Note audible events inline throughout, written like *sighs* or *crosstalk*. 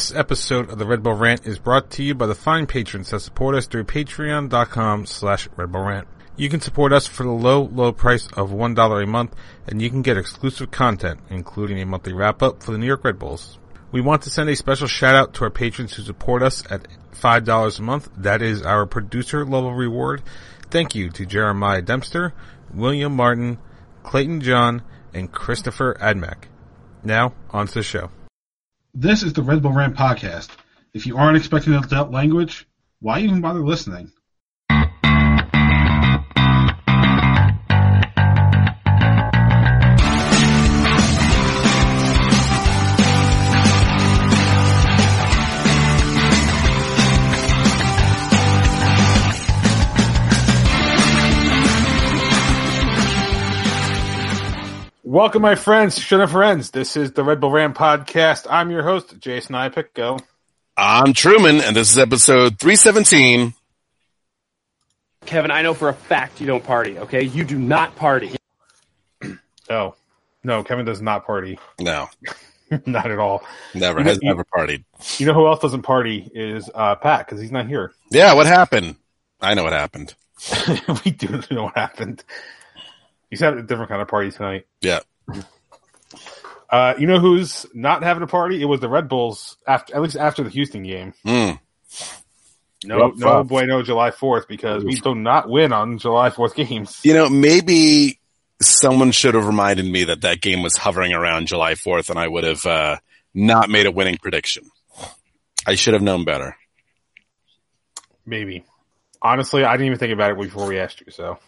This episode of the Red Bull Rant is brought to you by the fine patrons that support us through patreon.com slash Red Bull Rant. You can support us for the low, low price of $1 a month, and you can get exclusive content, including a monthly wrap-up for the New York Red Bulls. We want to send a special shout out to our patrons who support us at $5 a month. That is our producer level reward. Thank you to Jeremiah Dempster, William Martin, Clayton John, and Christopher Admack. Now, on to the show. This is the Red Bull Rant podcast. If you aren't expecting adult language, why even bother listening? Welcome, my friends, should friends. This is the Red Bull Rant podcast. I'm your host, Jason Ipick. Go. I'm Truman, and this is episode 317. Kevin, I know for a fact you don't party, okay? You do not party. *clears throat* Oh, no, Kevin does not party. No, *laughs* not at all. never. You Has you- never partied. You know who else doesn't party is uh, Pat because he's not here. Yeah, what happened? I know what happened. *laughs* we do know what happened. He's having a different kind of party tonight. Yeah. *laughs* Uh, you know who's not having a party? It was the Red Bulls after, at least after the Houston game. Mm. No, Rough no fuck. bueno July Fourth because we do not win on July Fourth games. You know, maybe someone should have reminded me that that game was hovering around July 4th, and I would have uh, not made a winning prediction. I should have known better. Maybe. Honestly, I didn't even think about it before we asked you. So,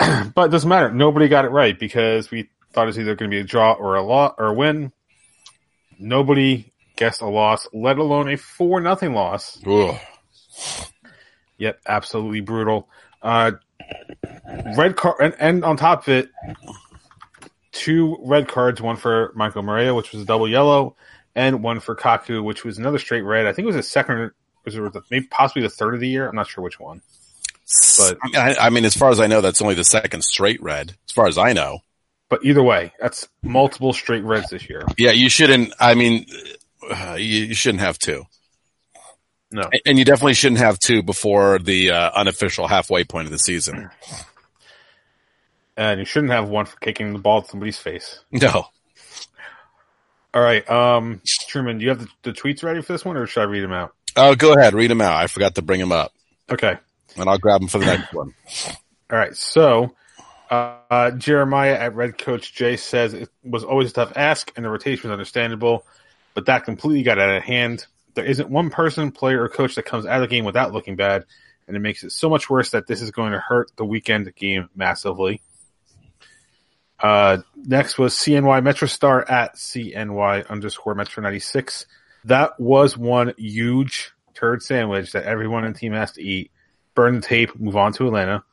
*clears throat* but it doesn't matter. Nobody got it right because we thought it was either going to be a draw or a lot or a win. Nobody guessed a loss, let alone a four nothing loss. Ugh. Yet absolutely brutal. Uh, red card, and, and on top of it, two red cards. One for Michael Murillo, which was a double yellow, and one for Kaku, which was another straight red. I think it was a second, was it maybe possibly the third of the year. I'm not sure which one. But- I, I mean, as far as I know, that's only the second straight red. As far as I know, But either way, that's multiple straight reds this year. yeah, you shouldn't. I mean, uh, you, you shouldn't have two, No, and you definitely shouldn't have two before the uh, unofficial halfway point of the season. and you shouldn't have one for kicking the ball to somebody's face. No, All right, um, Truman, do you have the, the tweets ready for this one, or should I read them out? oh, go ahead, read them out. I forgot to bring them up, Okay. And I'll grab them for the next *laughs* one. All right, so uh, uh, Jeremiah at Red Coach J says it was always a tough ask, and the rotation was understandable, but that completely got out of hand. There isn't one person, player, or coach that comes out of the game without looking bad, and it makes it so much worse that this is going to hurt the weekend game massively. Uh, next was CNY MetroStar at CNY underscore Metro 96. That was one huge turd sandwich that everyone in the team has to eat. Burn the tape, move on to Atlanta.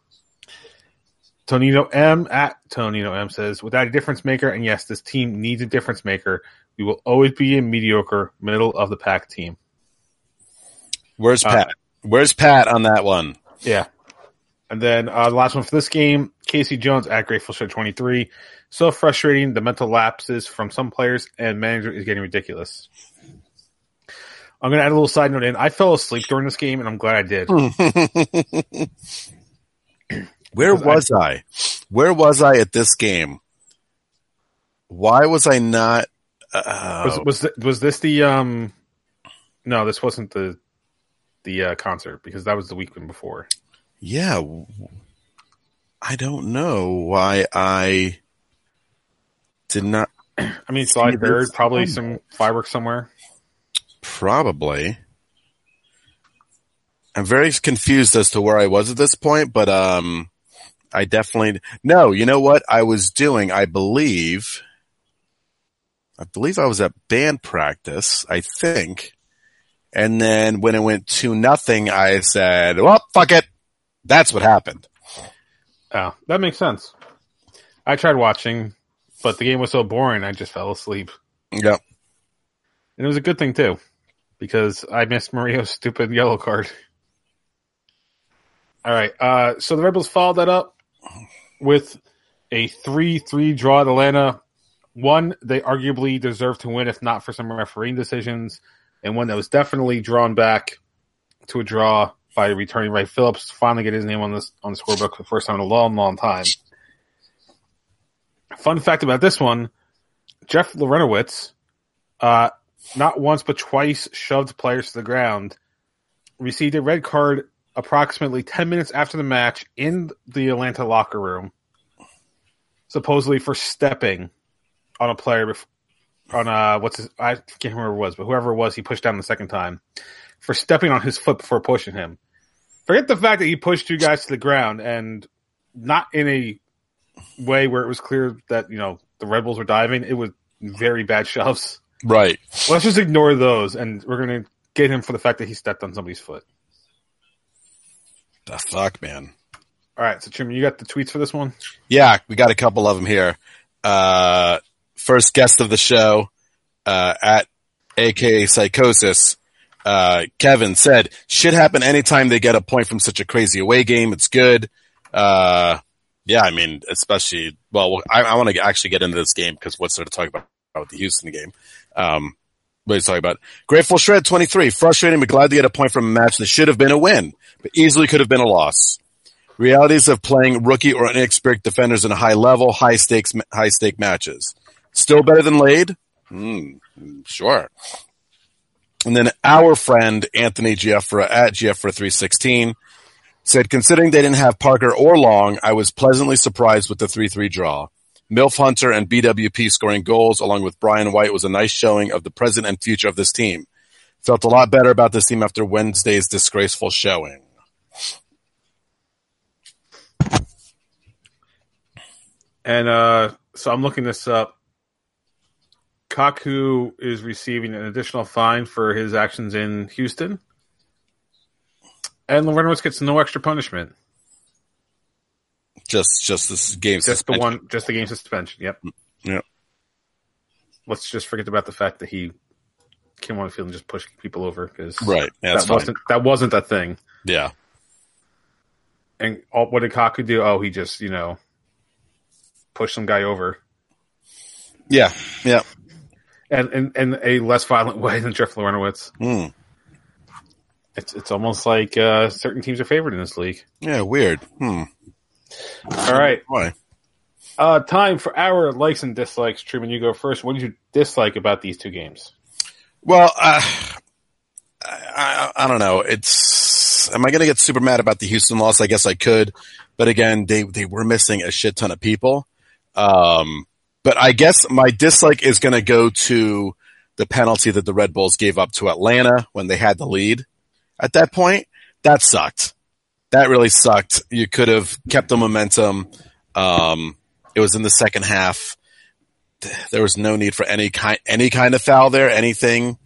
Tonino M at Tonino M says, without a difference maker, and yes, this team needs a difference maker. We will always be a mediocre, middle of the pack team. Where's Uh, Pat? Where's Pat on that one? Yeah. And then uh, the last one for this game, Casey Jones at Grateful Show 23. So frustrating. The mental lapses from some players and manager is getting ridiculous. I'm going to add a little side note in. I fell asleep during this game, and I'm glad I did. *laughs* Where Because I- was I? Where was I at this game? Why was I not? Uh, Was was th- was this the um? No, this wasn't the the uh, concert because that was the weekend before. yeah, I don't know why I did not. I mean, third, that's- probably some fireworks somewhere. Probably. I'm very confused as to where I was at this point, but um, I definitely no. You know what I was doing? I believe. I believe I was at band practice. I think, and then when it went to nothing, I said, "Well, fuck it." That's what happened. Oh, that makes sense. I tried watching, but the game was so boring, I just fell asleep. Yep. And it was a good thing too, because I missed Mario's stupid yellow card. All right, uh, so the Rebels followed that up with a three-three draw at Atlanta. one they arguably deserved to win if not for some refereeing decisions, and one that was definitely drawn back to a draw by returning Wright Phillips. Finally, get his name on this on the scorebook for the first time in a long, long time. Fun fact about this one: Jeff Larentowicz, uh, not once but twice shoved players to the ground, received a red card approximately 10 minutes after the match in the Atlanta locker room, supposedly for stepping on a player bef- on uh what's his I can't remember who it was, but whoever it was, he pushed down the second time for stepping on his foot before pushing him. Forget the fact that he pushed two guys to the ground and not in a way where it was clear that, you know, the Red Bulls were diving. It was very bad shoves. Right. Let's just ignore those and we're gonna get him for the fact that he stepped on somebody's foot. The fuck, man. All right, so Jim, you got the tweets for this one? Yeah, we got a couple of them here. Uh, first guest of the show, uh, at AKA Psychosis, uh, Kevin said, should happen anytime they get a point from such a crazy away game. It's good. Uh, yeah, I mean, especially, well, I, I want to actually get into this game because what's there to talk about with the Houston game? Um, what are you talking about? Grateful Shred 23, frustrating but glad to get a point from a match that should have been a win, but easily could have been a loss. Realities of playing rookie or inexperienced defenders in a high level, high stakes, high stake matches. Still better than laid? Hmm, sure. And then our friend Anthony Gieffra at Gieffra316 said, considering they didn't have Parker or Long, I was pleasantly surprised with the 3-3 draw. Milf Hunter and BWP scoring goals along with Brian White was a nice showing of the present and future of this team. Felt a lot better about this team after Wednesday's disgraceful showing. And uh, so I'm looking this up. Kaku is receiving an additional fine for his actions in Houston. And Larentowicz gets no extra punishment. Just, just this game Just the one, just the game suspension. Yep. Yep. Let's just forget about the fact that he came on the field and just pushed people over because Right. Yeah, that fine. wasn't that wasn't a thing. Yeah. And all, what did Kaku do? Oh, he just you know pushed some guy over, Yeah. Yeah. and in, in a less violent *laughs* way than Jeff Larentowicz. Hmm. It's it's almost like uh, certain teams are favored in this league. Yeah. Weird. Hmm. All right, Why? uh, time for our likes and dislikes. Truman, you go first. What did you dislike about these two games? Well, uh, I, I, I don't know. It's, am I going to get super mad about the Houston loss? I guess I could, but again, they, they were missing a shit ton of people. Um, but I guess my dislike is going to go to the penalty that the Red Bulls gave up to Atlanta when they had the lead. At that point, that sucked. That really sucked. You could have kept the momentum. Um, it was in the second half there was no need for any kind any kind of foul there, anything,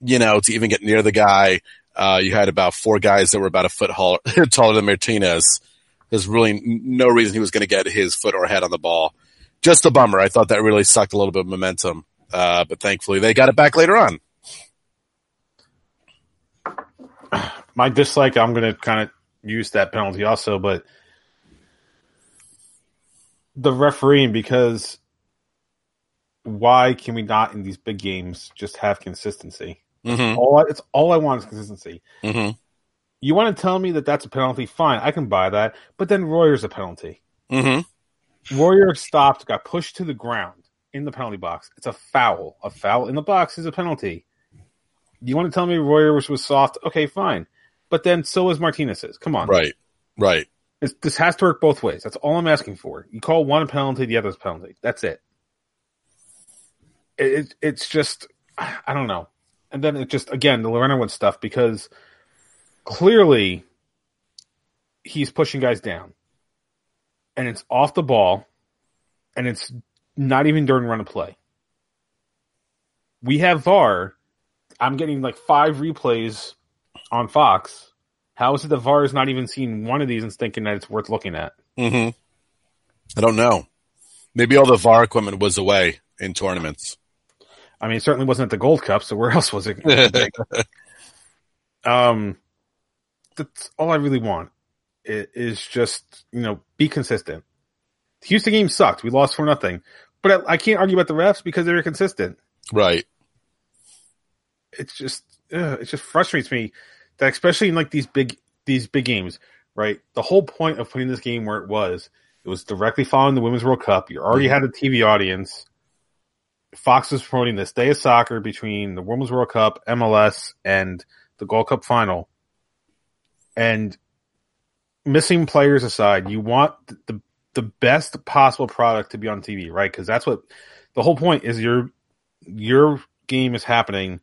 you know, to even get near the guy. Uh, you had about four guys that were about a foot *laughs* taller than Martinez. There's really no reason he was going to get his foot or head on the ball. Just a bummer. I thought that really sucked a little bit of momentum. Uh, but thankfully they got it back later on. My dislike, I'm going to kind of use that penalty also, but the refereeing because why can we not in these big games just have consistency? Mm-hmm. All I, it's all I want is consistency. Mm-hmm. You want to tell me that that's a penalty? Fine, I can buy that. But then Royer's a penalty. Mm-hmm. Royer stopped, got pushed to the ground in the penalty box. It's a foul. A foul in the box is a penalty. You want to tell me Royer was, was soft? Okay, fine. But then so is Martinez's. Come on. Right. Right. It's, this has to work both ways. That's all I'm asking for. You call one a penalty, the other's a penalty. That's it. It, it. It's just, I don't know. And then it just, again, the Larentowicz stuff, because clearly he's pushing guys down. And it's off the ball, and it's not even during run of play. We have VAR. I'm getting like five replays on Fox. How is it the VAR is not even seeing one of these and thinking that it's worth looking at? Mm-hmm. I don't know. Maybe all the VAR equipment was away in tournaments. I mean, it certainly wasn't at the Gold Cup, so where *laughs* else was it? *laughs* um, that's all I really want. It is just you know be consistent. The Houston game sucked. We lost for nothing, but I, I can't argue about the refs because they were consistent. Right. It's just ugh, it just frustrates me that especially in like these big these big games, right? The whole point of putting this game where it was, it was directly following the Women's World Cup. You already mm-hmm. had a TV audience. Fox was promoting this day of soccer between the Women's World Cup, MLS, and the Gold Cup final. And missing players aside, you want the the best possible product to be on TV, right? Because that's what the whole point is. Your your game is happening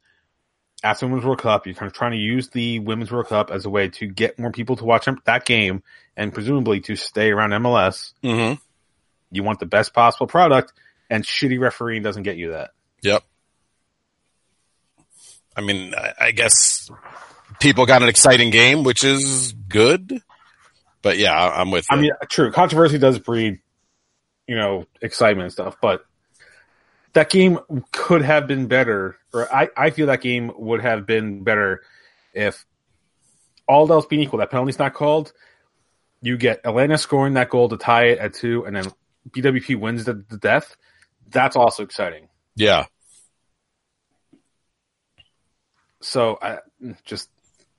after the Women's World Cup. You're kind of trying to use the Women's World Cup as a way to get more people to watch that game and presumably to stay around MLS. Mm-hmm. You want the best possible product, and shitty refereeing doesn't get you that. Yep. I mean, I, guess people got an exciting game, which is good. But yeah, I'm with. I you. mean, true. Controversy does breed, you know, excitement and stuff, but that game could have been better, or I, I feel that game would have been better if all else being equal, that penalty's not called. You get Atlanta scoring that goal to tie it at two, and then BWP wins the, the death. That's also exciting. yeah, So I just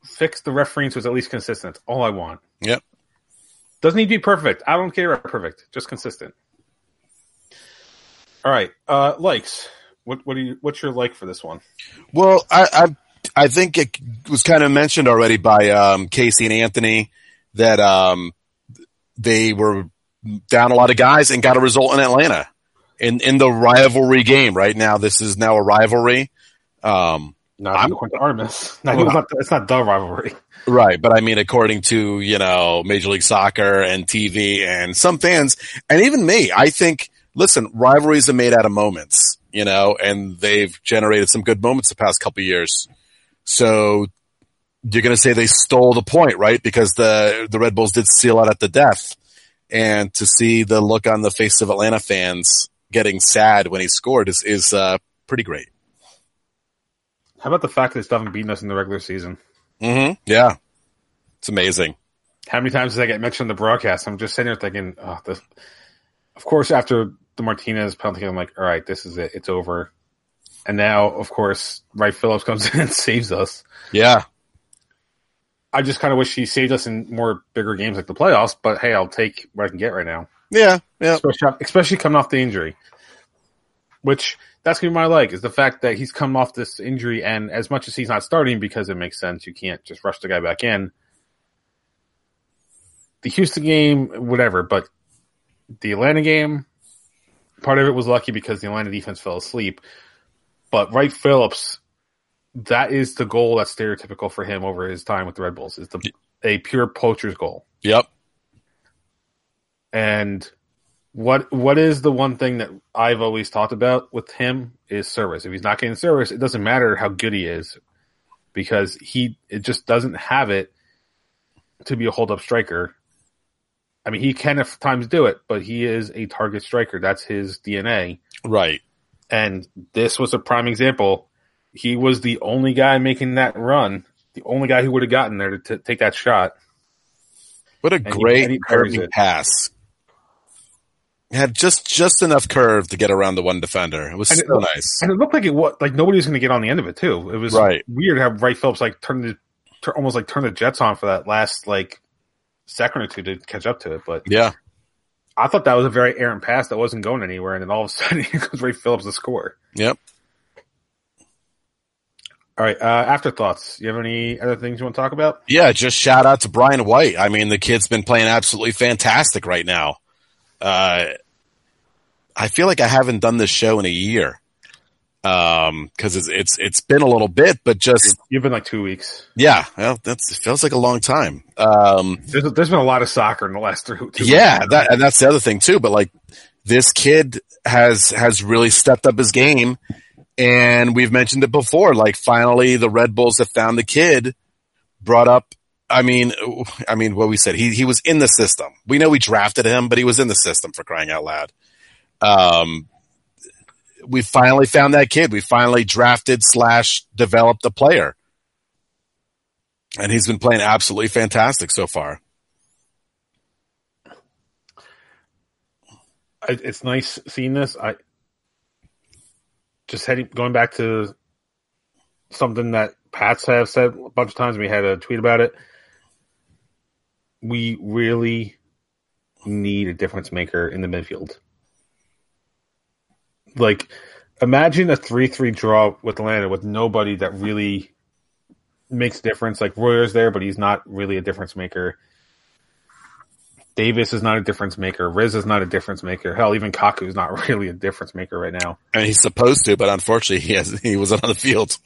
fix the refereeing so it's at least consistent. That's all I want. Yep. Doesn't need to be perfect. I don't care about perfect. Just consistent. All right. Uh likes. What what do you what's your like for this one? Well, I, I I think it was kind of mentioned already by um, Casey and Anthony that um, they were down a lot of guys and got a result in Atlanta in in the rivalry game. Right now, this is now a rivalry. Um, Not I'm- to Artemis. No, it's not it's not the rivalry. Right, but I mean, according to you know Major League Soccer and TV and some fans, and even me, I think. Listen, rivalries are made out of moments, you know, and they've generated some good moments the past couple of years. So you're going to say they stole the point, right? Because the the Red Bulls did seal out at the death, and to see the look on the face of Atlanta fans getting sad when he scored is is uh, pretty great. How about the fact that it's haven't beaten us in the regular season? hmm Yeah, it's amazing. How many times does that get mentioned in the broadcast? I'm just sitting there thinking, oh, this. Of course, after the Martinez penalty, I'm like, all right, this is it. It's over. And now, of course, Wright Phillips *laughs* comes in and saves us. Yeah, I just kind of wish he saved us in more bigger games like the playoffs. But hey, I'll take what I can get right now, yeah, yeah. especially especially coming off the injury. Which that's gonna be my like is the fact that he's come off this injury, and as much as he's not starting because it makes sense, you can't just rush the guy back in. The Houston game, whatever, but the Atlanta game, part of it was lucky because the Atlanta defense fell asleep. But Wright Phillips, that is the goal that's stereotypical for him over his time with the Red Bulls. Is the a pure poacher's goal. Yep. And what what is the one thing that I've always talked about with him is service. If he's not getting service, it doesn't matter how good he is because he it just doesn't have it to be a hold up striker. I mean, he can at times do it, but he is a target striker. That's his DNA. Right. And this was a prime example. He was the only guy making that run, the only guy who would have gotten there to t- take that shot. What a he- great and he curving it. pass. Had just just enough curve to get around the one defender. It was And so looked- nice. And it looked like it was like nobody was going to get on the end of it too. It was Right. weird how Wright Phillips like turned the almost like turned the Jets on for that last like second or two to catch up to it. But Yeah. I thought that was a very errant pass that wasn't going anywhere, and then all of a *laughs* sudden here goes Wright Phillips to score. Yep. All right, uh, afterthoughts. You have any other things you want to talk about? Yeah, just shout out to Brian White. I mean, the kid's been playing absolutely fantastic right now. Uh, I feel like I haven't done this show in a year. Um, cause it's, it's, it's been a little bit, but just, You've been like two weeks. yeah, well, that's, feels like a long time. Um, There's, there's been a lot of soccer in the last three. Yeah, weeks. that, and that's the other thing too. But like, this kid has has really stepped up his game, and we've mentioned it before. Like, finally, the Red Bulls have found the kid. Brought up, I mean, I mean, what we said. He he was in the system. We know we drafted him, but he was in the system for crying out loud. Um, we finally found that kid. We finally drafted slash developed the player, and he's been playing absolutely fantastic so far. It's nice seeing this. I just heading going back to something that Pats have said a bunch of times. We had a tweet about it. We really need a difference maker in the midfield. Like, imagine a three-three draw with Atlanta with nobody that really makes a difference. Like Royer's there, but he's not really a difference maker. Davis is not a difference maker. Riz is not a difference maker. Hell, even Kaku is not *laughs* really a difference maker right now. And he's supposed to, but unfortunately, he has he wasn't on the field.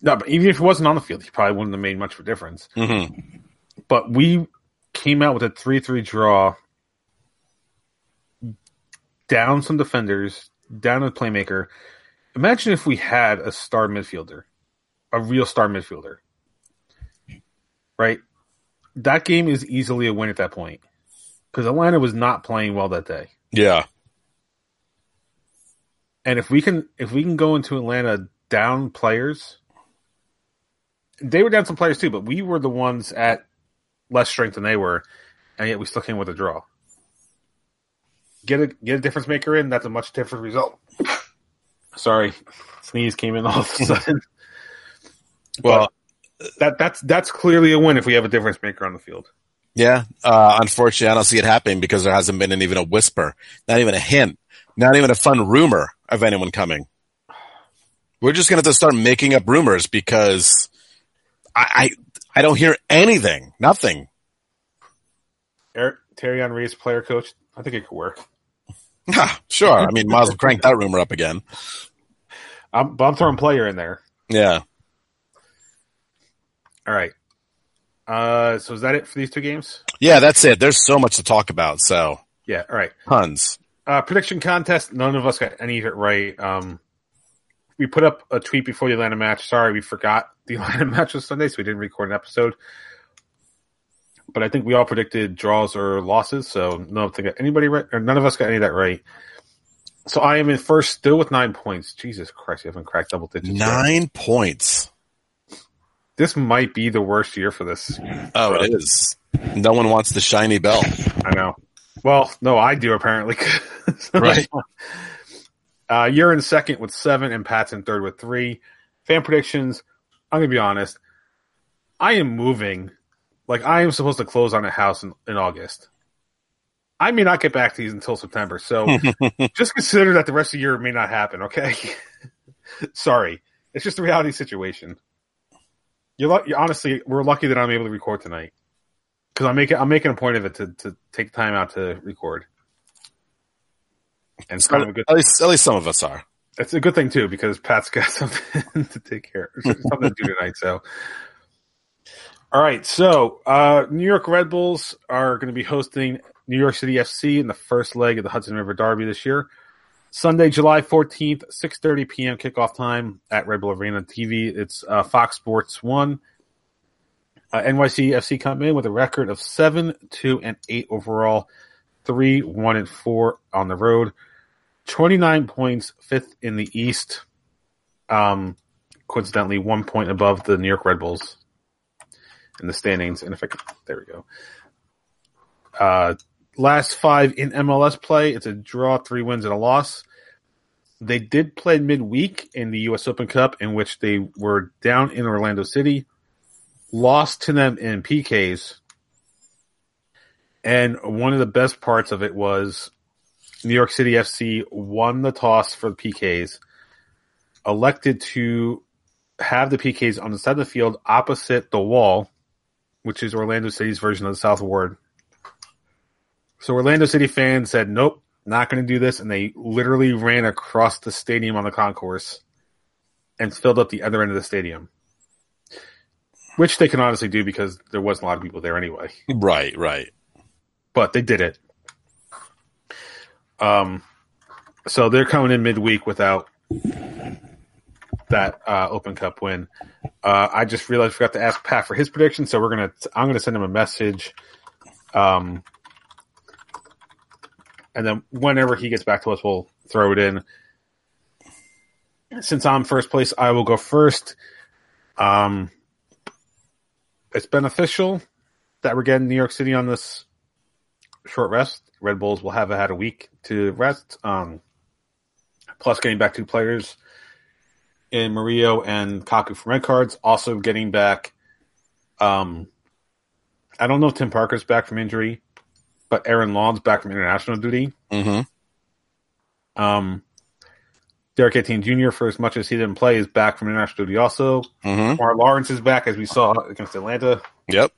No, but even if he wasn't on the field, he probably wouldn't have made much of a difference. Mm-hmm. But we came out with a three-three draw, down some defenders, down a playmaker. Imagine if we had a star midfielder, a real star midfielder, right? That game is easily a win at that point because Atlanta was not playing well that day. Yeah, And if we can, if we can go into Atlanta down players, they were down some players too, but we were the ones at less strength than they were, and yet we still came with a draw. Get a get a difference maker in. That's a much different result. Sorry, sneeze came in all of a *laughs* sudden. well, that that's that's clearly a win if we have a difference maker on the field. yeah. Uh, unfortunately, I don't see it happening because there hasn't been even a whisper, not even a hint, not even a fun rumor of anyone coming. We're just gonna have to start making up rumors because I I, I don't hear anything, nothing. Eric Thierry Henry's player coach. I think it could work. *laughs* Ah, sure. I mean, might as well crank that rumor up again. I'm, but I'm throwing player in there. Yeah. All right. Uh, so is that it for these two games? Yeah, that's it. There's so much to talk about. So Yeah. All right. tons. Uh, prediction contest. None of us got any of it right. Um, we put up a tweet before the Atlanta match. Sorry, we forgot the *laughs* Atlanta match was Sunday, so we didn't record an episode. But I think we all predicted draws or losses, so no, I think anybody right, or none of us got any of that right. So I am in first, still with nine points. Jesus Christ, you haven't cracked double digits. yet. Nine points. This might be the worst year for this. Oh, it is. No one wants the shiny bell. I know. Well, no, I do apparently. *laughs* Right. *laughs* Uh, you're in second with seven, and Pat's in third with three. Fan predictions. I'm gonna be honest. I am moving. Like I am supposed to close on a house in, in August. I may not get back to these until September, so *laughs* just consider that the rest of the year may not happen. Okay. *laughs* Sorry, it's just a reality situation. You're, you're honestly, we're lucky that I'm able to record tonight because I'm making I'm making a point of it to to take time out to record. And it's kind of a good. At least, at least some of us are. It's a good thing too because Pat's got *laughs* something to take care, of, something to do tonight. So, all right. So, uh, New York Red Bulls are going to be hosting New York City FC in the first leg of the Hudson River Derby this year. Sunday, July fourteenth, six thirty p.m. kickoff time at Red Bull Arena TV. It's uh, Fox Sports One. Uh, NYC FC come in with a record of seven, two, and eight overall, three, one, and four on the road. 29 points, fifth in the East. Um, coincidentally, one point above the New York Red Bulls in the standings. And if I can, there we go. Uh, last five in MLS play, it's a draw, three wins, and a loss. They did play midweek in the U.S. Open Cup, in which they were down in Orlando City, lost to them in PKs. And one of the best parts of it was New York City FC won the toss for the PKs, elected to have the PKs on the side of the field opposite the wall, which is Orlando City's version of the South Ward. So Orlando City fans said, nope, not going to do this. And they literally ran across the stadium on the concourse and filled up the other end of the stadium, which they can honestly do because there wasn't a lot of people there anyway Right, right. but they did it. Um, so they're coming in midweek without that uh, Open Cup win. Uh, I just realized I forgot to ask Pat for his prediction, so we're gonna I'm gonna send him a message. Um, and then whenever he gets back to us, we'll throw it in. Since I'm first place, I will go first. Um, it's beneficial that we're getting New York City on this short rest. Red Bulls will have had a week to rest. Um, plus, getting back two players in Murillo and Kaku from red cards. Also getting back. Um, I don't know if Tim Parker's back from injury, but Aaron Long's back from international duty. Mm-hmm. Um, Derek Etienne Jr., for as much as he didn't play, is back from international duty also. Mm-hmm. Kemar Lawrence is back, as we saw against Atlanta. Yep.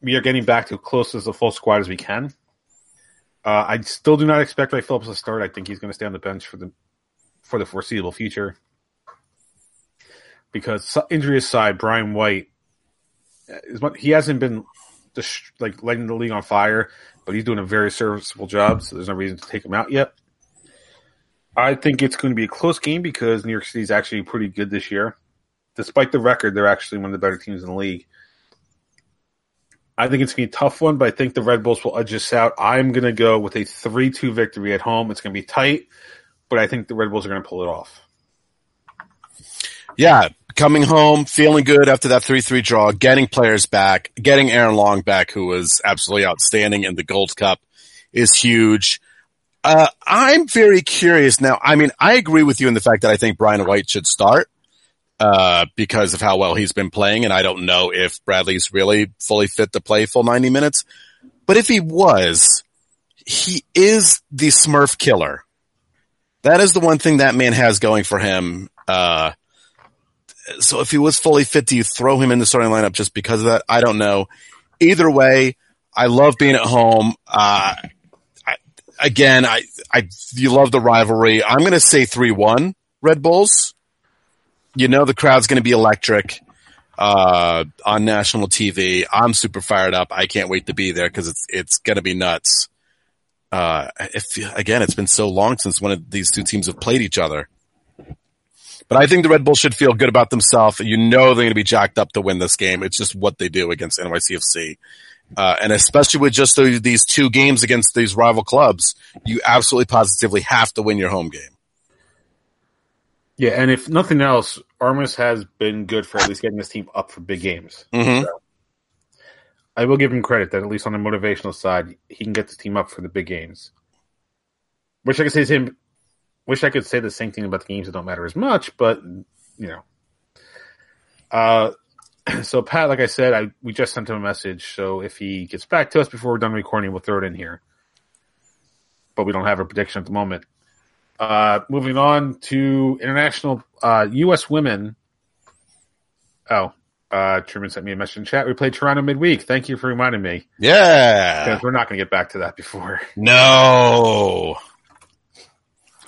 We are getting back to close as a full squad as we can. Uh, I still do not expect Wright Phillips to start. I think he's going to stay on the bench for the for the foreseeable future. Because injury aside, Brian White, uh, is what- he hasn't been just like lighting the league on fire, but he's doing a very serviceable job. So there's no reason to take him out yet. I think it's going to be a close game because New York City is actually pretty good this year. Despite the record, they're actually one of the better teams in the league. I think it's going to be a tough one, but I think the Red Bulls will edge us out. I'm going to go with a 3 2 victory at home. It's going to be tight, but I think the Red Bulls are going to pull it off. Yeah, coming home, feeling good after that 3-3 draw, getting players back, getting Aaron Long back, who was absolutely outstanding in the Gold Cup, is huge. Uh, I'm very curious now. I mean, I agree with you in the fact that I think Brian White should start, uh, because of how well he's been playing, and I don't know if Bradley's really fully fit to play full 90 minutes. But if he was, he is the Smurf killer. That is the one thing that man has going for him. Uh, so if he was fully fit, do you throw him in the starting lineup just because of that? I don't know. Either way, I love being at home. Uh, I, again, I, I, you love the rivalry. I'm going to say 3-1 Red Bulls. You know, the crowd's going to be electric, uh, on national TV. I'm super fired up. I can't wait to be there because it's, it's going to be nuts. Uh, if, again, it's been so long since one of these two teams have played each other. But I think the Red Bulls should feel good about themselves. You know they're going to be jacked up to win this game. It's just what they do against NYCFC. Uh, and especially with just those, these two games against these rival clubs, you absolutely positively have to win your home game. Yeah, and if nothing else, Armas has been good for at least getting this team up for big games. Mhm. So, I will give him credit that at least on the motivational side, he can get the team up for the big games. Wish I could say him, wish I could say the same thing about the games that don't matter as much, but you know. Uh, *clears throat* so Pat, like I said, I we just sent him a message. So if he gets back to us before we're done recording, we'll throw it in here. But we don't have a prediction at the moment. Uh, moving on to international uh, U.S. women. Oh, uh, Truman sent me a message in chat. We played Toronto midweek. Thank you for reminding me Yeah. because we're not going to get back to that before. No.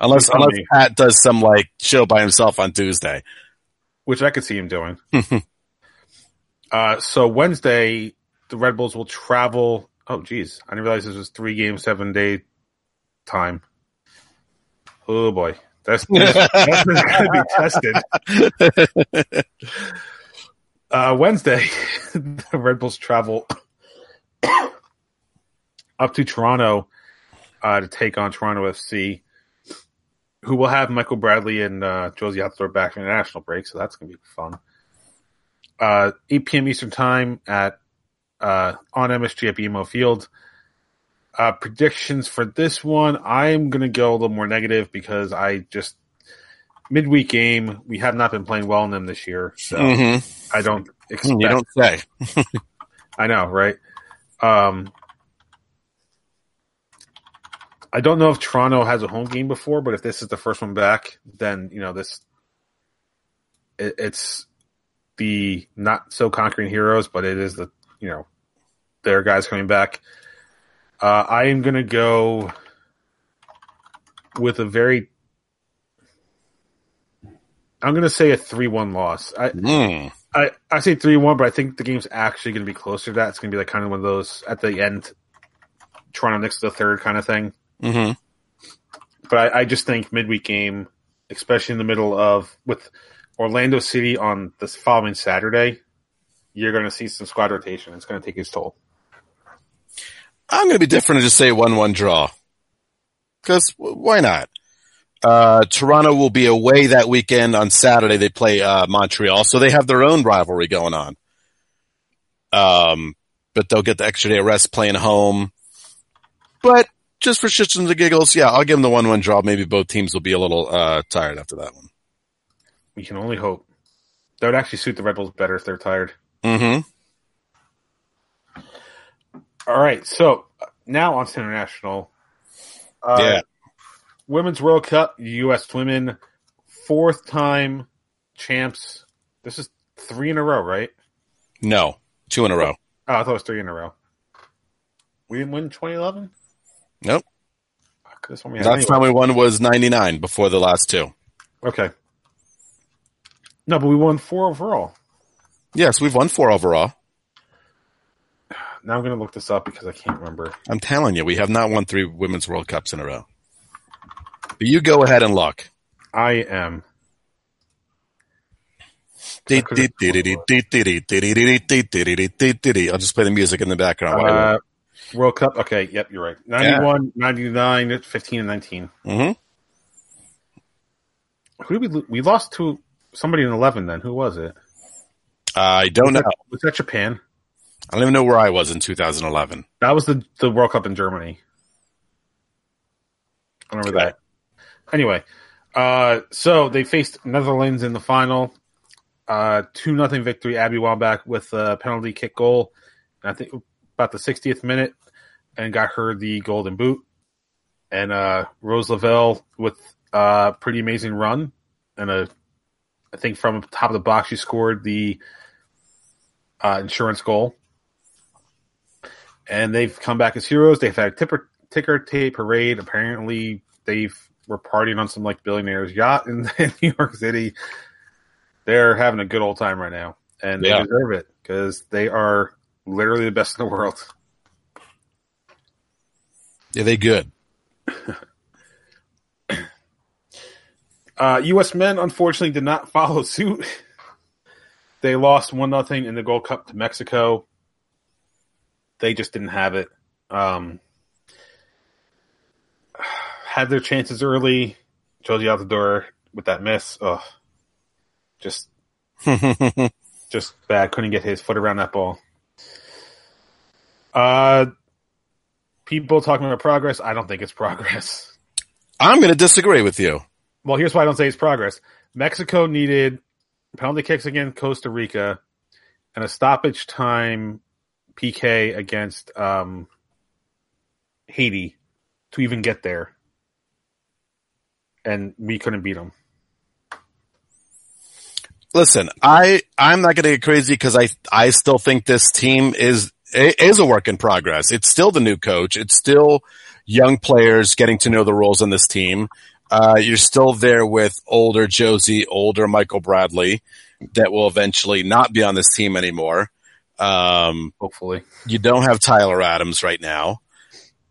Unless, unless me. Pat does some like show by himself on Tuesday. which I could see him doing. *laughs* uh, so Wednesday, the Red Bulls will travel. Oh, geez, I didn't realize this was three game, seven day time. Oh boy, that's *laughs* that's going to be tested. *laughs* Uh, Wednesday, *laughs* the Red Bulls travel *coughs* up to Toronto uh, to take on Toronto FC, who will have Michael Bradley and uh, Jozy Altidore back from the national break, so that's going to be fun. Uh, 8 p.m. Eastern Time at uh, on MSG at BMO Field. Uh, predictions for this one, I'm going to go a little more negative because I just midweek game we have not been playing well in them this year, so Mm-hmm. I don't expect. You don't say. *laughs* I know, right? Um, I don't know if Toronto has a home game before, but if this is the first one back, then you know this. It, it's the not so conquering heroes, but it is the you know their guys coming back. Uh, I am going to go with a very. I'm going to say a three-one loss. I, Mm. I, I say three one, but I think the game's actually going to be closer to that. It's going to be like kind of one of those at the end, Toronto next to the third kind of thing. Mm-hmm. But I, I just think midweek game, especially in the middle of with Orlando City on this following Saturday, you're going to see some squad rotation. It's going to take its toll. I'm going to be different and just say 1-1 draw. Cause why not? Uh, Toronto will be away that weekend on Saturday. They play, uh, Montreal. So they have their own rivalry going on. Um, but they'll get the extra day of rest playing home. But just for shits and the giggles, yeah, I'll give them the 1-1 draw. Maybe both teams will be a little, uh, tired after that one. We can only hope. That would actually suit the Red Bulls better if they're tired. Mm-hmm. All right, so now on to international. Uh, Yeah. Women's World Cup, U.S. women, fourth time champs. This is three in a row, right? No, two in a row. Oh, I thought it was three in a row. We didn't win 2011? Nope. Fuck, this one Last anyway. time we won was 99 before the last two. Okay. No, but we won four overall. Yes, we've won four overall. Now I'm going to look this up because I can't remember. I'm telling you, we have not won three Women's World Cups in a row. But you go ahead and look. I am. I'll just play the music in the background. Uh, World Cup. Okay, yep, you're right. 91, 99, 15, and 19. look. Mhm. Who did we we lost to somebody in 11 then? Who was it? I don't know. Was that Japan? I don't even know where I was in 2011. That was the the World Cup in Germany. I remember Okay. that. Anyway, uh, so they faced Netherlands in the final. Uh, two nothing victory. Abby Wambach with a penalty kick goal. I think about the 60th minute, and got her the golden boot. And uh, Rose Lavelle with a pretty amazing run, and a I think from top of the box she scored the uh, insurance goal and they've come back as heroes. They've had a tipper, ticker tape parade. Apparently, they've were partying on some like billionaire's yacht in, *laughs* in New York City. They're having a good old time right now, and they deserve it because they are literally the best in the world. Yeah, they good. Uh, U.S. men unfortunately did not *laughs* follow suit. they lost one nothing in the Gold Cup to Mexico. They just didn't have it. Um, had their chances early. Jozy Altidore with that miss. Ugh. Just, *laughs* just bad. Couldn't get his foot around that ball. Uh, people talking about progress. I don't think it's progress. I'm going to disagree with you. Well, here's why I don't say it's progress. Mexico needed penalty kicks against Costa Rica and a stoppage time PK against um, Haiti to even get there. And we couldn't beat them. Listen, I I'm not going to get crazy because I I still think this team is is a work in progress. It's still the new coach. It's still young players getting to know the roles on this team. Uh, you're still there with older Jozy, older Michael Bradley, that will eventually not be on this team anymore. Um, Hopefully. you don't have Tyler Adams right now.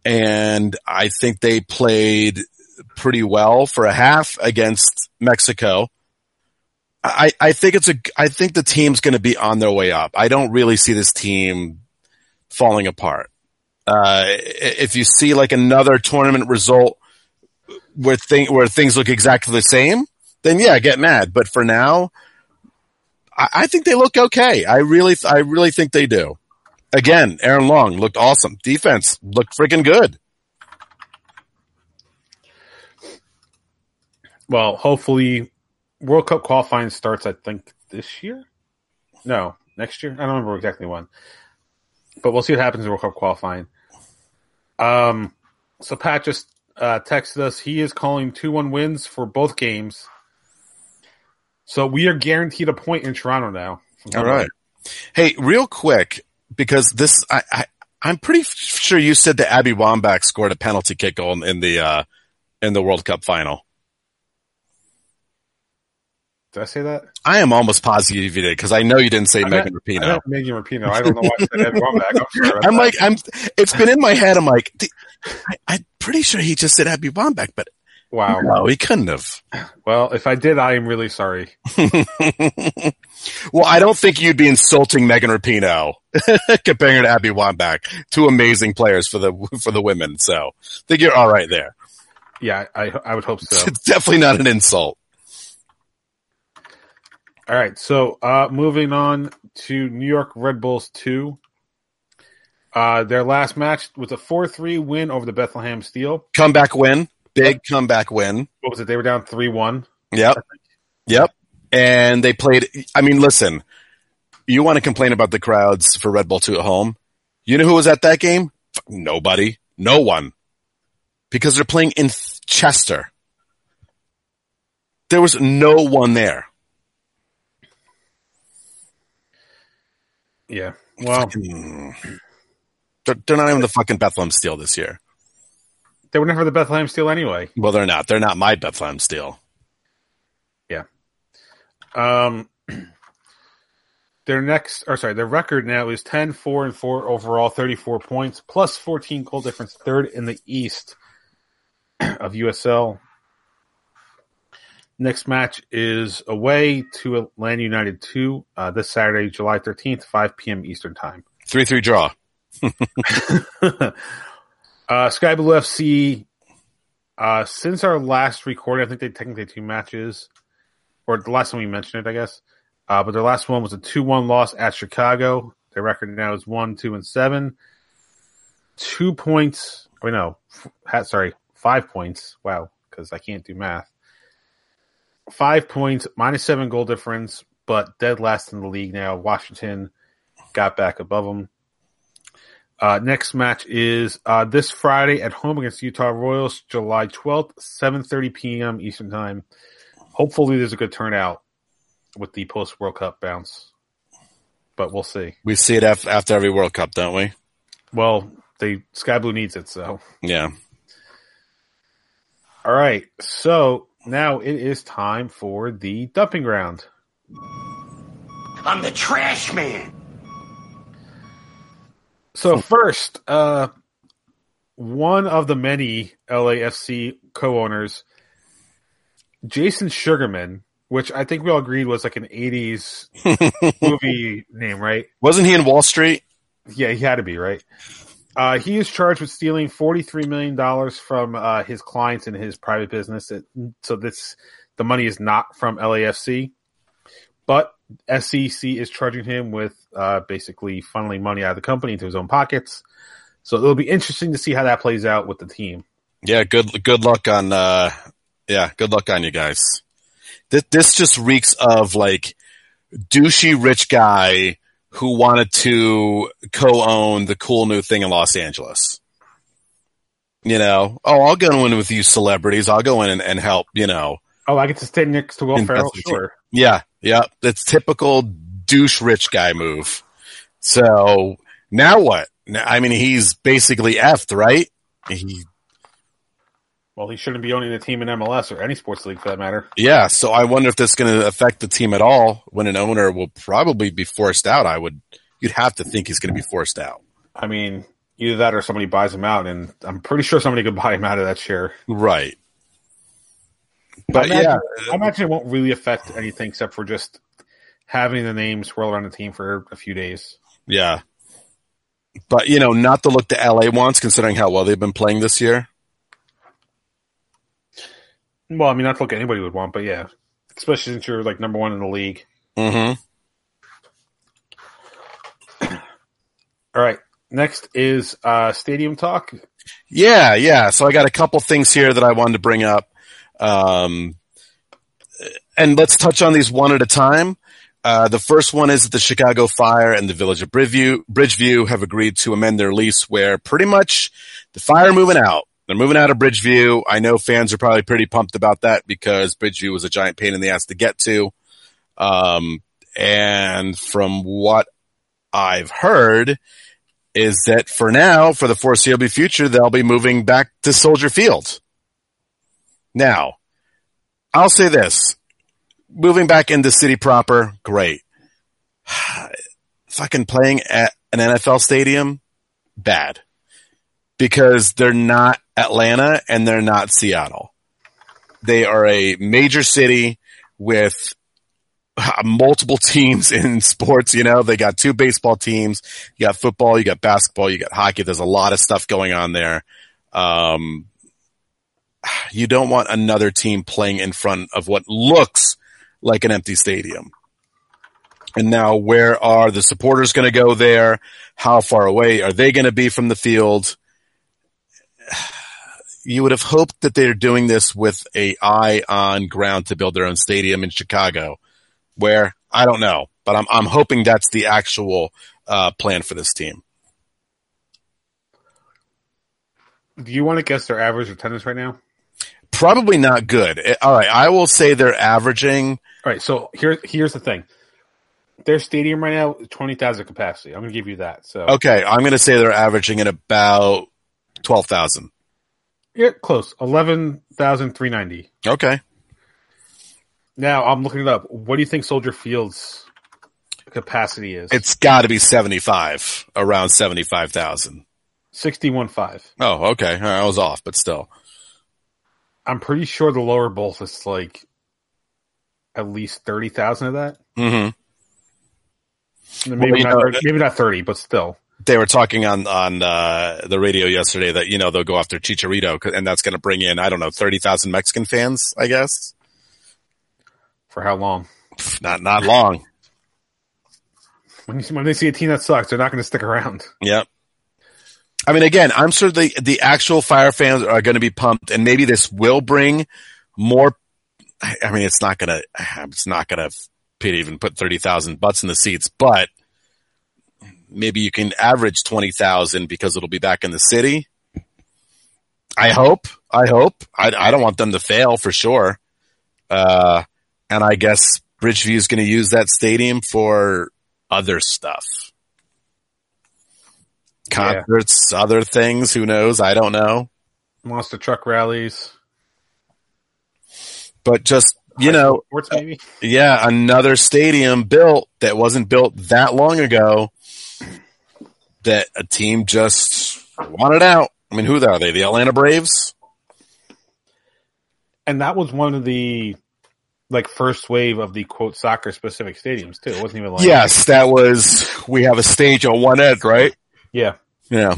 And I think they played pretty well for a half against Mexico. I, I think it's a, I think the team's going to be on their way up. I don't really see this team falling apart. Uh, if you see like another tournament result where thing, where things look exactly the same, then yeah, get mad. But for now, I, I think they look okay. I really, I really think they do. Again, Aaron Long looked awesome. Defense looked freaking good. Well, hopefully, World Cup qualifying starts, I think, this year? No, next year? I don't remember exactly when. But we'll see what happens in World Cup qualifying. Um, so Pat just uh, texted us. He is calling 2 1 wins for both games. So we are guaranteed a point in Toronto now. All right. Hey, real quick, because this, I, I, I'm pretty sure you said that Abby Wambach scored a penalty kick goal in, in the, uh, in the World Cup final. Did I say that? I am almost positive you did because I know you didn't say I Megan meant- Rapinoe. I Megan Rapinoe. I don't know why I said Abby Wambach. I'm I'm like, I'm, it's been in my head. I'm like, I, I'm pretty sure he just said Abby Wambach, but wow. no, he couldn't have. Well, if I did, I am really sorry. *laughs* well, I don't think you'd be insulting Megan Rapinoe *laughs* comparing her to Abby Wambach, two amazing players for the, for the women. So I think you're all right there. Yeah, I, I would hope so. It's *laughs* definitely not an insult. All right, so uh, moving on to New York Red Bulls 2. Uh, their last match was a 4 3 win over the Bethlehem Steel. Comeback win. Big comeback win. What was it? They were down 3 1. Yep. Yep. and they played. I mean, listen, you want to complain about the crowds for Red Bull 2 at home. You know who was at that game? Nobody. No one. Because they're playing in Chester. There was no one there. Yeah. Well, they're, they're not even the fucking Bethlehem Steel this year. They were never the Bethlehem Steel anyway. Well, they're not. They're not my Bethlehem Steel. Yeah. Um, *clears throat* their next, or sorry, their record now is 10, 4, and 4 overall, 34 points, plus 14 goal difference, third in the East *clears throat* of USL. Next match is away to Atlanta United 2 uh, this Saturday, July 13th, 5 p.m. Eastern Time. 3 3 draw. *laughs* *laughs* uh, Sky Blue FC, uh, since our last recording, I think they technically two matches, or the last time we mentioned it, I guess. Uh, but their last one was a 2 1 loss at Chicago. Their record now is 1 2 and 7. Two points, I no, f- sorry, five points. Wow, because I can't do math. Five points, minus seven goal difference, but dead last in the league now. Washington got back above them. Uh, next match is uh, this Friday at home against Utah Royals, July 12th, 7.30 p.m. Eastern Time. Hopefully there's a good turnout with the post World Cup bounce, but we'll see. We see it after, after every World Cup, don't we? Well, they Sky Blue needs it, so. Yeah. All right, so now it is time for the dumping ground. I'm the trash man. So first, uh, one of the many LAFC co-owners, Jason Sugarman, which I think we all agreed was like an '80s *laughs* movie name, right? Wasn't he in Wall Street? Yeah, he had to be right. Uh, he is charged with stealing $43 million from uh, his clients in his private business. It, so this the money is not from LAFC, but SEC is charging him with uh, basically funneling money out of the company into his own pockets. So it'll be interesting to see how that plays out with the team. Yeah, good good luck on uh yeah, good luck on you guys. This this just reeks of like douchey rich guy who wanted to co-own the cool new thing in Los Angeles. You know, oh, I'll go in with you celebrities. I'll go in and, and help, you know. Oh, I get to stay next to Will Ferrell, sure. Yeah, yeah. That's typical douche rich guy move. So now what? I mean, he's basically effed, right? He, well, he shouldn't be owning a team in MLS or any sports league for that matter. Yeah, so I wonder if this is going to affect the team at all. When an owner will probably be forced out, I would. You'd have to think he's going to be forced out. I mean, either that or somebody buys him out, and I'm pretty sure somebody could *laughs* buy him out of that share. Right. But I imagine, yeah, I imagine it won't really affect anything except for just having the name swirl around the team for a few days. Yeah. But, you know, not the look the LA wants considering how well they've been playing this year. Well, I mean, not to look anybody would want, but yeah. Especially since you're like number one in the league. Mm-hmm. *clears throat* All right. Next is uh, stadium talk. Yeah, yeah. So I got a couple things here that I wanted to bring up. Um, and let's touch on these one at a time. Uh, the first one is that the Chicago Fire and the Village of Bridgeview, Bridgeview have agreed to amend their lease where pretty much the Fire moving out. They're moving out of Bridgeview. I know fans are probably pretty pumped about that because Bridgeview was a giant pain in the ass to get to. Um, and from what I've heard is that for now, for the foreseeable future, they'll be moving back to Soldier Field. Now, I'll say this. Moving back into city proper, great. *sighs* Fucking playing at an NFL stadium, bad. Because they're not Atlanta and they're not Seattle. They are a major city with multiple *laughs* teams in sports, you know, they got two baseball teams, you got football, you got basketball, you got hockey. There's a lot of stuff going on there. Um, you don't want another team playing in front of what looks like an empty stadium. And now where are the supporters going to go there? How far away are they going to be from the field? You would have hoped that they're doing this with a eye on ground to build their own stadium in Chicago. Where I don't know, but I'm I'm hoping that's the actual uh, plan for this team. Do you want to guess their average attendance right now? Probably not good. Eh, All right, I will say they're averaging. All right, so here here's the thing. Their stadium right now is twenty thousand capacity. I'm gonna give you that. So Okay, I'm going to say they're averaging at about twelve thousand. Yeah, close. Eleven thousand three ninety. Okay, Now I'm looking it up. What do you think Soldier Field's capacity is? it's got to be seventy five, around seventy five thousand. sixty one five. Oh, okay, I was off, but still. I'm pretty sure the lower bowl is like at least thirty thousand of that. hmm Maybe you not know- maybe not thirty, but still. They were talking on on uh, the radio yesterday that you know they'll go after Chicharito, 'cause- and that's going to bring in I don't know thirty thousand Mexican fans. I guess For how long? not not long. When you, when they see a team that sucks, they're not going to stick around. Yep. I mean, again, I'm sure the the actual Fire fans are going to be pumped, and maybe this will bring more. I I mean, it's not gonna, it's not gonna even put thirty thousand butts in the seats, but maybe you can average twenty thousand because it'll be back in the city. I hope. I hope. I, I don't want them to fail for sure. Uh, and I guess Bridgeview is going to use that stadium for other stuff concerts, other things. Who knows? I don't know. Monster truck rallies, But just you know, sports maybe. yeah, another stadium built that wasn't built that long ago. That a team just wanted out. I mean, who are they? The Atlanta Braves. And that was one of the like first wave of the quote soccer specific stadiums too. It wasn't even like Yes, that was. We have a stage on one end, right? yeah. Yeah.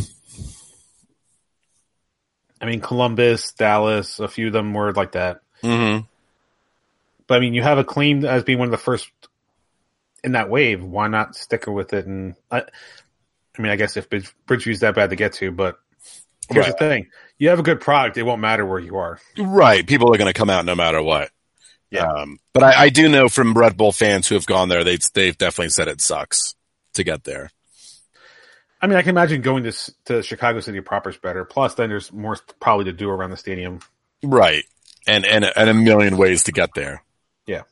I mean Columbus, Dallas, a few of them were like that. hmm But I mean, you have a claim as being one of the first in that wave. Why not stick with it? And I, I mean, I guess if Bridgeview's that bad to get to, but here's Right. the thing: you have a good product, it won't matter where you are. Right. People are going to come out no matter what. Yeah. Um, but I, I do know from Red Bull fans who have gone there, they've they've definitely said it sucks to get there. I mean, I can imagine going to to Chicago City proper is better. Plus, then there's more probably to do around the stadium. Right. And, and, and a million ways to get there. Yeah.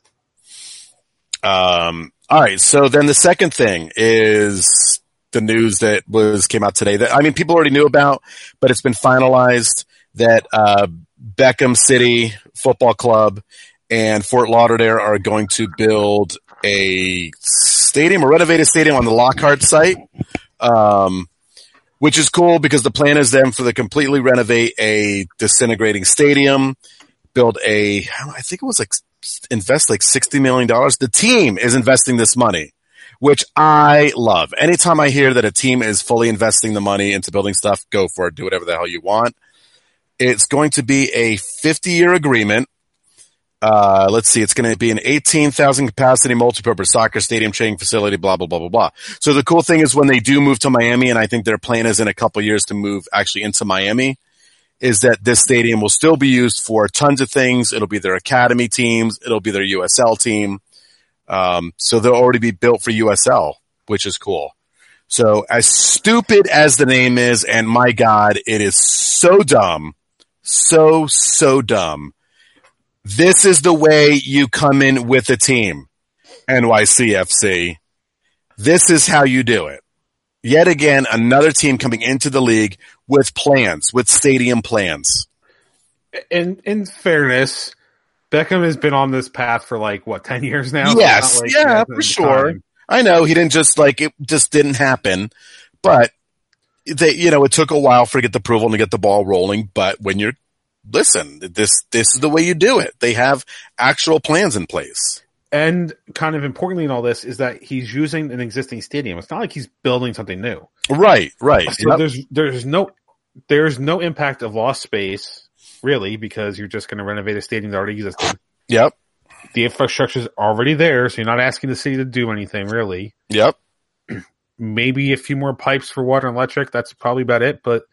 Um, all right. So then the second thing is the news that was came out today that, I mean, people already knew about, but it's been finalized that, uh, Beckham City Football Club and Fort Lauderdale are going to build a stadium, a renovated stadium on the Lockhart site. Um, which is cool because the plan is then for the completely renovate a disintegrating stadium, build a, I think it was like invest like $60 million. The team is investing this money, which I love. Anytime I hear that a team is fully investing the money into building stuff, go for it. Do whatever the hell you want. It's going to be a 50 year agreement. Uh, let's see, it's going to be an 18,000 capacity multipurpose soccer stadium training facility, blah, blah, blah, blah, blah. So the cool thing is when they do move to Miami, and I think their plan is in a couple years to move actually into Miami, is that this stadium will still be used for tons of things. It'll be their academy teams. It'll be their USL team. Um, so they'll already be built for USL, which is cool. So as stupid as the name is, and my God, it is so dumb, so, so dumb. This is the way you come in with a team, NYCFC. This is how you do it. Yet again, another team coming into the league with plans, with stadium plans. In in fairness, Beckham has been on this path for like what ten years now. Yes, like yeah, for sure. time. I know he didn't just like it just didn't happen, but they, you know, it took a while for to get the approval and to get the ball rolling. But when you're, listen, this, this is the way you do it. They have actual plans in place. And kind of importantly in all this is that he's using an existing stadium. It's not like he's building something new. Right, right. So Yep. there's there's no there's no impact of lost space really because you're just going to renovate a stadium that already existed. Yep. The infrastructure is already there, so you're not asking the city to do anything really. Yep. Maybe a few more pipes for water and electric. That's probably about it. But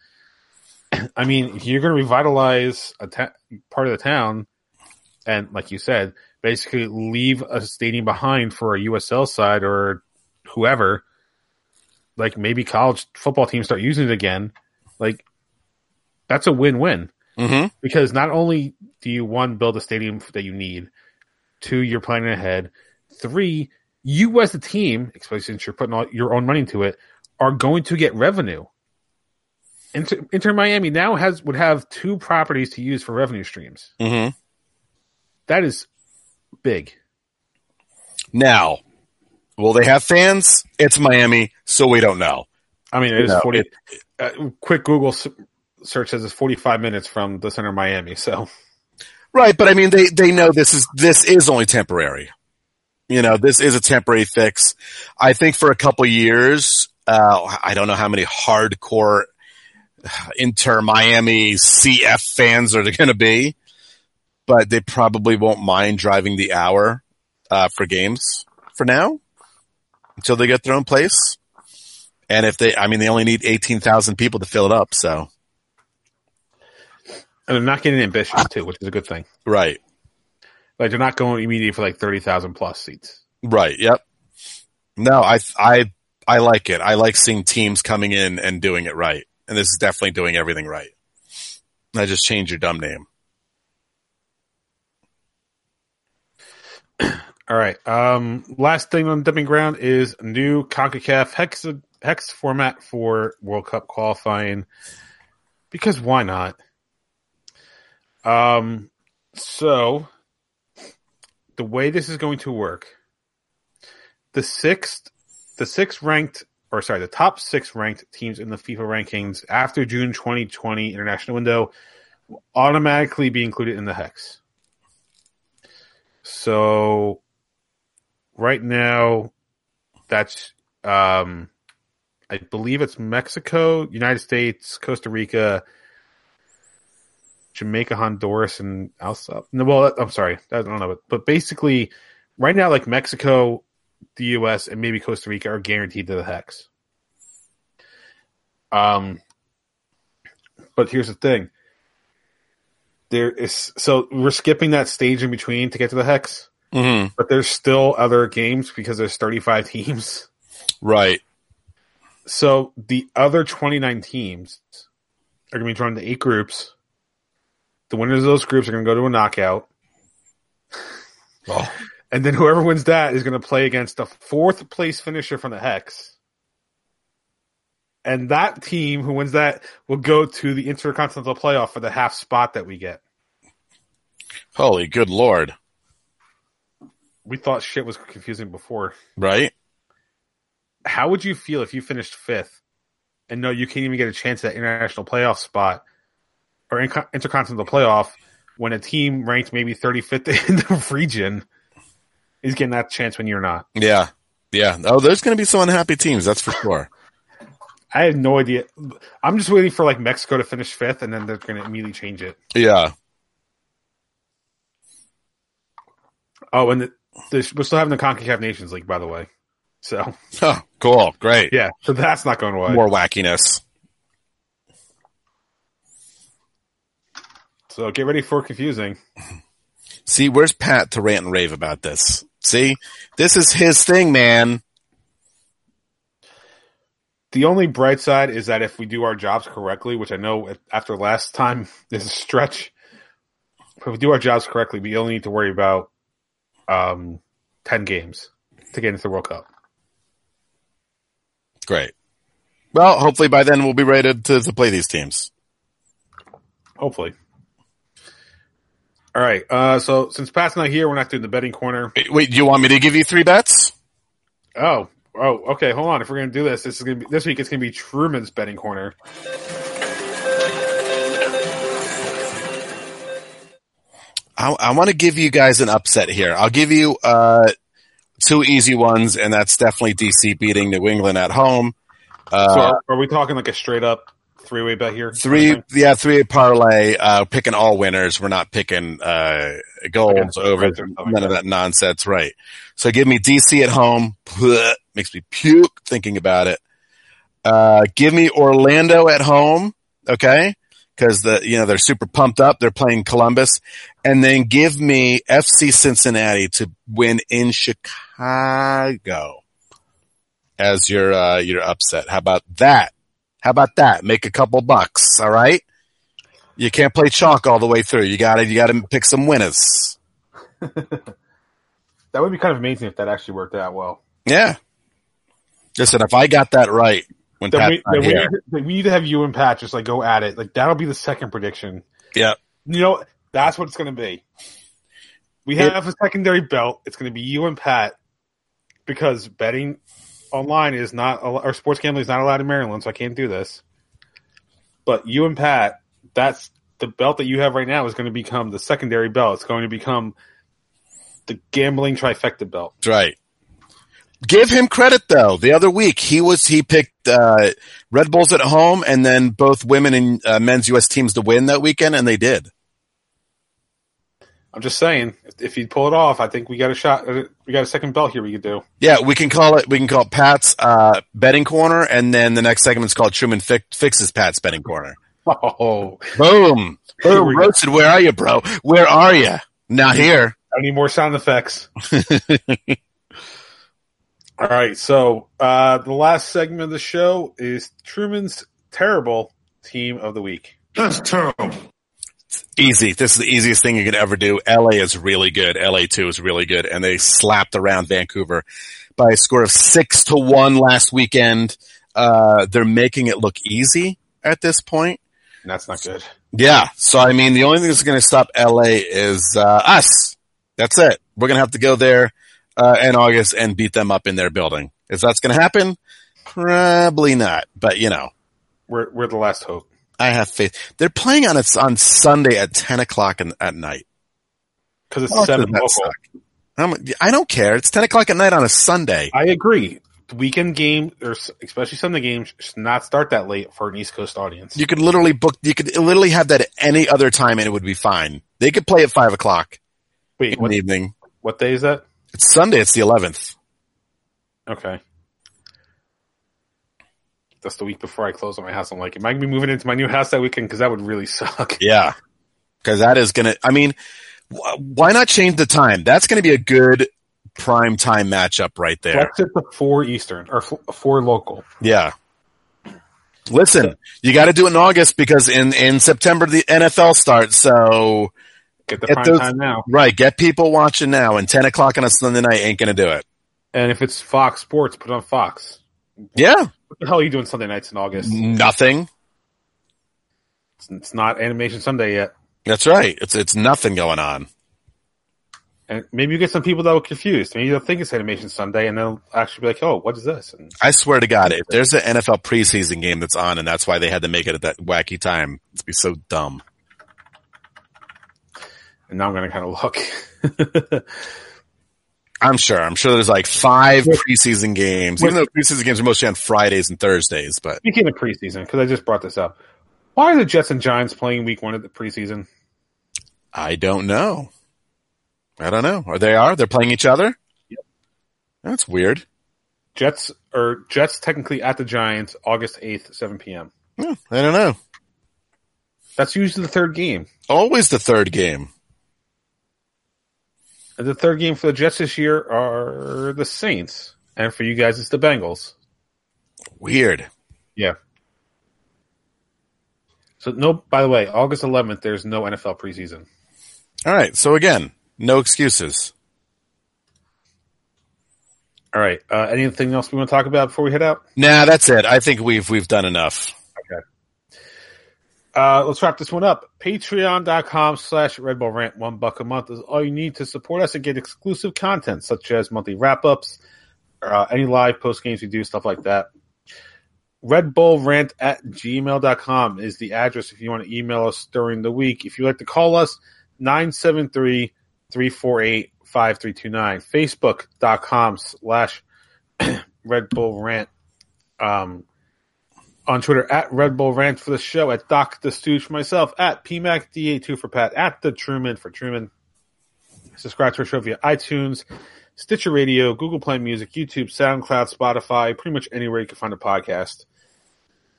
I mean, you're going to revitalize a ta- part of the town, and like you said, basically leave a stadium behind for a USL side or whoever. Like maybe college football teams start using it again. Like that's a win-win hmm because not only do you one build a stadium that you need, two you're planning ahead, three you as a team, especially since you're putting all your own money into it, are going to get revenue. Inter, Inter Miami now has would have two properties to use for revenue streams. hmm That is big. Now, will they have fans? It's Miami, so we don't know. I mean, it is No, forty. uh, quick Google search says it's forty-five minutes from the center of Miami. So Right, but I mean, they, they know this is, this is only temporary. You know, this is a temporary fix. I think for a couple years, uh, I don't know how many hardcore *sighs* Inter Miami CF fans are going to be, but they probably won't mind driving the hour, uh, for games for now until they get their own place. And if they, I mean, they only need 18,000 people to fill it up. So, and they're not getting ambitious too, which is a good thing. right. Like they're not going immediately for like thirty thousand plus seats. Right. Yep. No, I, I, I like it. I like seeing teams coming in and doing it right. And this is definitely doing everything right. I just changed your dumb name. *clears throat* All right. Um, last thing on dumping ground is new CONCACAF hex hex format for World Cup qualifying. Because why not? Um, so the way this is going to work, the sixth, the sixth ranked, or sorry, the top six ranked teams in the FIFA rankings after June 2020 international window automatically be included in the hex. So right now, that's um, I believe it's Mexico, United States, Costa Rica, Jamaica, Honduras, and El Salvador. No, well, I'm sorry, I don't know, but, basically, right now, like Mexico, the U.S., and maybe Costa Rica are guaranteed to the hex. Um, but here's the thing: there is so we're skipping that stage in between to get to the hex, hmm but there's still other games because there's 35 teams. Right. So the other 29 teams are going to be drawn into eight groups. The winners of those groups are going to go to a knockout. *laughs* Oh. And then whoever wins that is going to play against the fourth place finisher from the Hex. And that team who wins that will go to the Intercontinental Playoff for the half spot that we get. Holy good lord. We thought shit was confusing before. Right. How would you feel if you finished fifth and no, you can't even get a chance at that international playoff spot or in- intercontinental playoff when a team ranked maybe 35th *laughs* in the region is getting that chance when you're not? Yeah. Yeah. Oh, there's going to be some unhappy teams. That's for sure. I have no idea. I'm just waiting for like Mexico to finish fifth and then they're going to immediately change it. Yeah. Oh, and the, the, we're still having the CONCACAF Nations League, by the way. So, Oh, *laughs* cool. Great. yeah, so that's not going away. More wackiness. So get ready for confusing. See, where's Pat to rant and rave about this? See, this is his thing, man. The only bright side is that if we do our jobs correctly, which I know after last time *laughs* is a stretch, if we do our jobs correctly, we only need to worry about um, 10 games to get into the World Cup. Great. Well, hopefully by then we'll be ready to, to play these teams. Hopefully. All right. Uh, so since Pat's not here, we're not doing the betting corner. Wait, do you want me to give you three bets? Oh, oh, okay. Hold on. If we're gonna do this, this is gonna be this week. It's gonna be Truman's betting corner. I, I want to give you guys an upset here. I'll give you uh, two easy ones, and that's definitely DC beating New England at home. Uh, so are, are we talking like a straight up three way bet here? three, yeah, three parlay. Uh, picking all winners. We're not picking uh, goals Against the over none like of that nonsense. Right. So give me DC at home. Blech, *laughs* makes me puke thinking about it. Uh, give me Orlando at home. Okay. because the you know they're super pumped up. They're playing Columbus, and then give me FC Cincinnati to win in Chicago as your uh, your upset. How about that? How about that? Make a couple bucks. All right. You can't play chalk all the way through. You got to you got to pick some winners. *laughs* That would be kind of amazing if that actually worked out well. Yeah. Listen, if I got that right when Then Pat's we, not then we, need to, we need to have you and Pat just like go at it. Like that'll be the second prediction. yeah, You know, that's what it's going to be. We It- have a secondary belt. It's going to be you and Pat because betting online is not, or sports gambling is not allowed in Maryland, so I can't do this. But you and Pat, that's the belt that you have right now is going to become the secondary belt. It's going to become the gambling trifecta belt. that's right. Give him credit though. The other week he was he picked uh, Red Bulls at home and then both women and uh, men's U.S. teams to win that weekend, and they did. I'm just saying, if, if you pull it off, I think we got a shot. uh, We got a second belt here we could do. Yeah, we can call it we can call it Pat's uh, betting corner, and then the next segment's called Truman fi- fixes Pat's betting corner. *laughs* Oh, Boom, Here boom, we go. roasted. Where are you, bro? Where are you? Not here. I need more sound effects. *laughs* All right, so uh, the last segment of the show is Truman's terrible team of the week. That's terrible. Easy. This is the easiest thing you could ever do. LA is really good. LA two is really good, and they slapped around Vancouver by a score of six to one last weekend. Uh, they're making it look easy at this point. And that's not good. Yeah. So I mean, the only thing that's going to stop LA is uh, us. That's it. We're going to have to go there uh, in August and beat them up in their building. If that's going to happen, probably not. But you know, We're we're the last hope I have faith. They're playing on it's on Sunday at ten o'clock in, at night. because it's seven does that local. suck? How mu- I don't care. It's ten o'clock at night on a Sunday. I agree. Weekend game, or especially Sunday games, should not start that late for an East Coast audience. You could literally book. You could literally have that at any other time, and it would be fine. They could play at five o'clock Wait, in what, the evening. what day is that? It's Sunday. It's the eleventh. Okay. That's the week before I close on my house. I'm like, am I gonna be moving into my new house that weekend? Because that would really *laughs* suck. Yeah, because that is gonna. I mean, wh- why not change the time? That's going to be a good prime time matchup right there. It to four Eastern or four local. Yeah. Listen, you got to do it in August because in in September the NFL starts. So Get the Get prime those- time now. right, get people watching now. And ten o'clock on a Sunday night ain't going to do it. And if it's Fox Sports, put on Fox. Yeah, What the hell are you doing Sunday nights in August? nothing. It's, it's not Animation Sunday yet. That's right. It's it's nothing going on. And maybe you get some people that were confused. Maybe they'll think it's Animation Sunday and they'll actually be like, oh, what is this? And I swear to God, if there's an NFL preseason game that's on, and that's why they had to make it at that wacky time, it'd be so dumb. and now I'm going to kind of look. *laughs* I'm sure. I'm sure there's like five preseason games, even though preseason games are mostly on Fridays and Thursdays. But Speaking of preseason, because I just brought this up, why are the Jets and Giants playing week one of the preseason? I don't know. I don't know. Are they are? They're playing each other? Yep. That's weird. Jets or Jets technically at the Giants August 8th, 7 p.m. Hmm, I don't know. That's usually the third game. Always the third game. And the third game for the Jets this year are the Saints. And for you guys, it's the Bengals. Weird. Yeah. So no, by the way, August 11th, there's no NFL preseason. All right. So again, no excuses. All right. Uh, anything else we want to talk about before we head out? Nah, that's it. I think we've we've done enough. Uh, let's wrap this one up. Patreon.com slash Red Bull Rant. One buck a month is all you need to support us and get exclusive content such as monthly wrap ups, uh, any live post games we do, stuff like that. Red Bull Rant at gmail.com is the address if you want to email us during the week. If you'd like to call us, 973 348 5329. Facebook.com slash *clears throat* Red Bull Rant. Um, on Twitter at Red Bull Rant for the show, at Doc the Stooge for myself, at PMACDA2 for Pat, at the Truman for Truman. Subscribe to our show via iTunes, Stitcher Radio, Google Play Music, YouTube, SoundCloud, Spotify, pretty much anywhere you can find a podcast.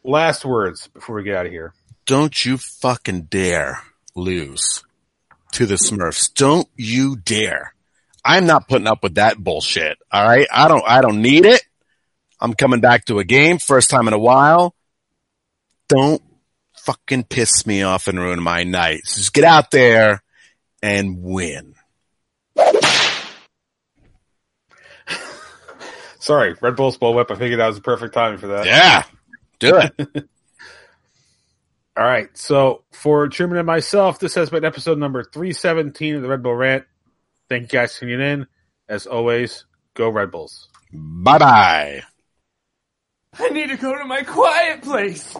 last words before we get out of here. Don't you fucking dare lose to the Smurfs. Don't you dare. I'm not putting up with that bullshit. All right. I don't, I don't need it. I'm coming back to a game first time in a while. Don't fucking piss me off and ruin my night. Just get out there and win. *laughs* Sorry, Red Bull's Bull Whip. I figured that was the perfect timing for that. Yeah. Do it. *laughs* All right. So for Truman and myself, this has been episode number 317 of the Red Bull Rant. Thank you guys for tuning in. As always, go Red Bulls. bye bye. I need to go to my quiet place.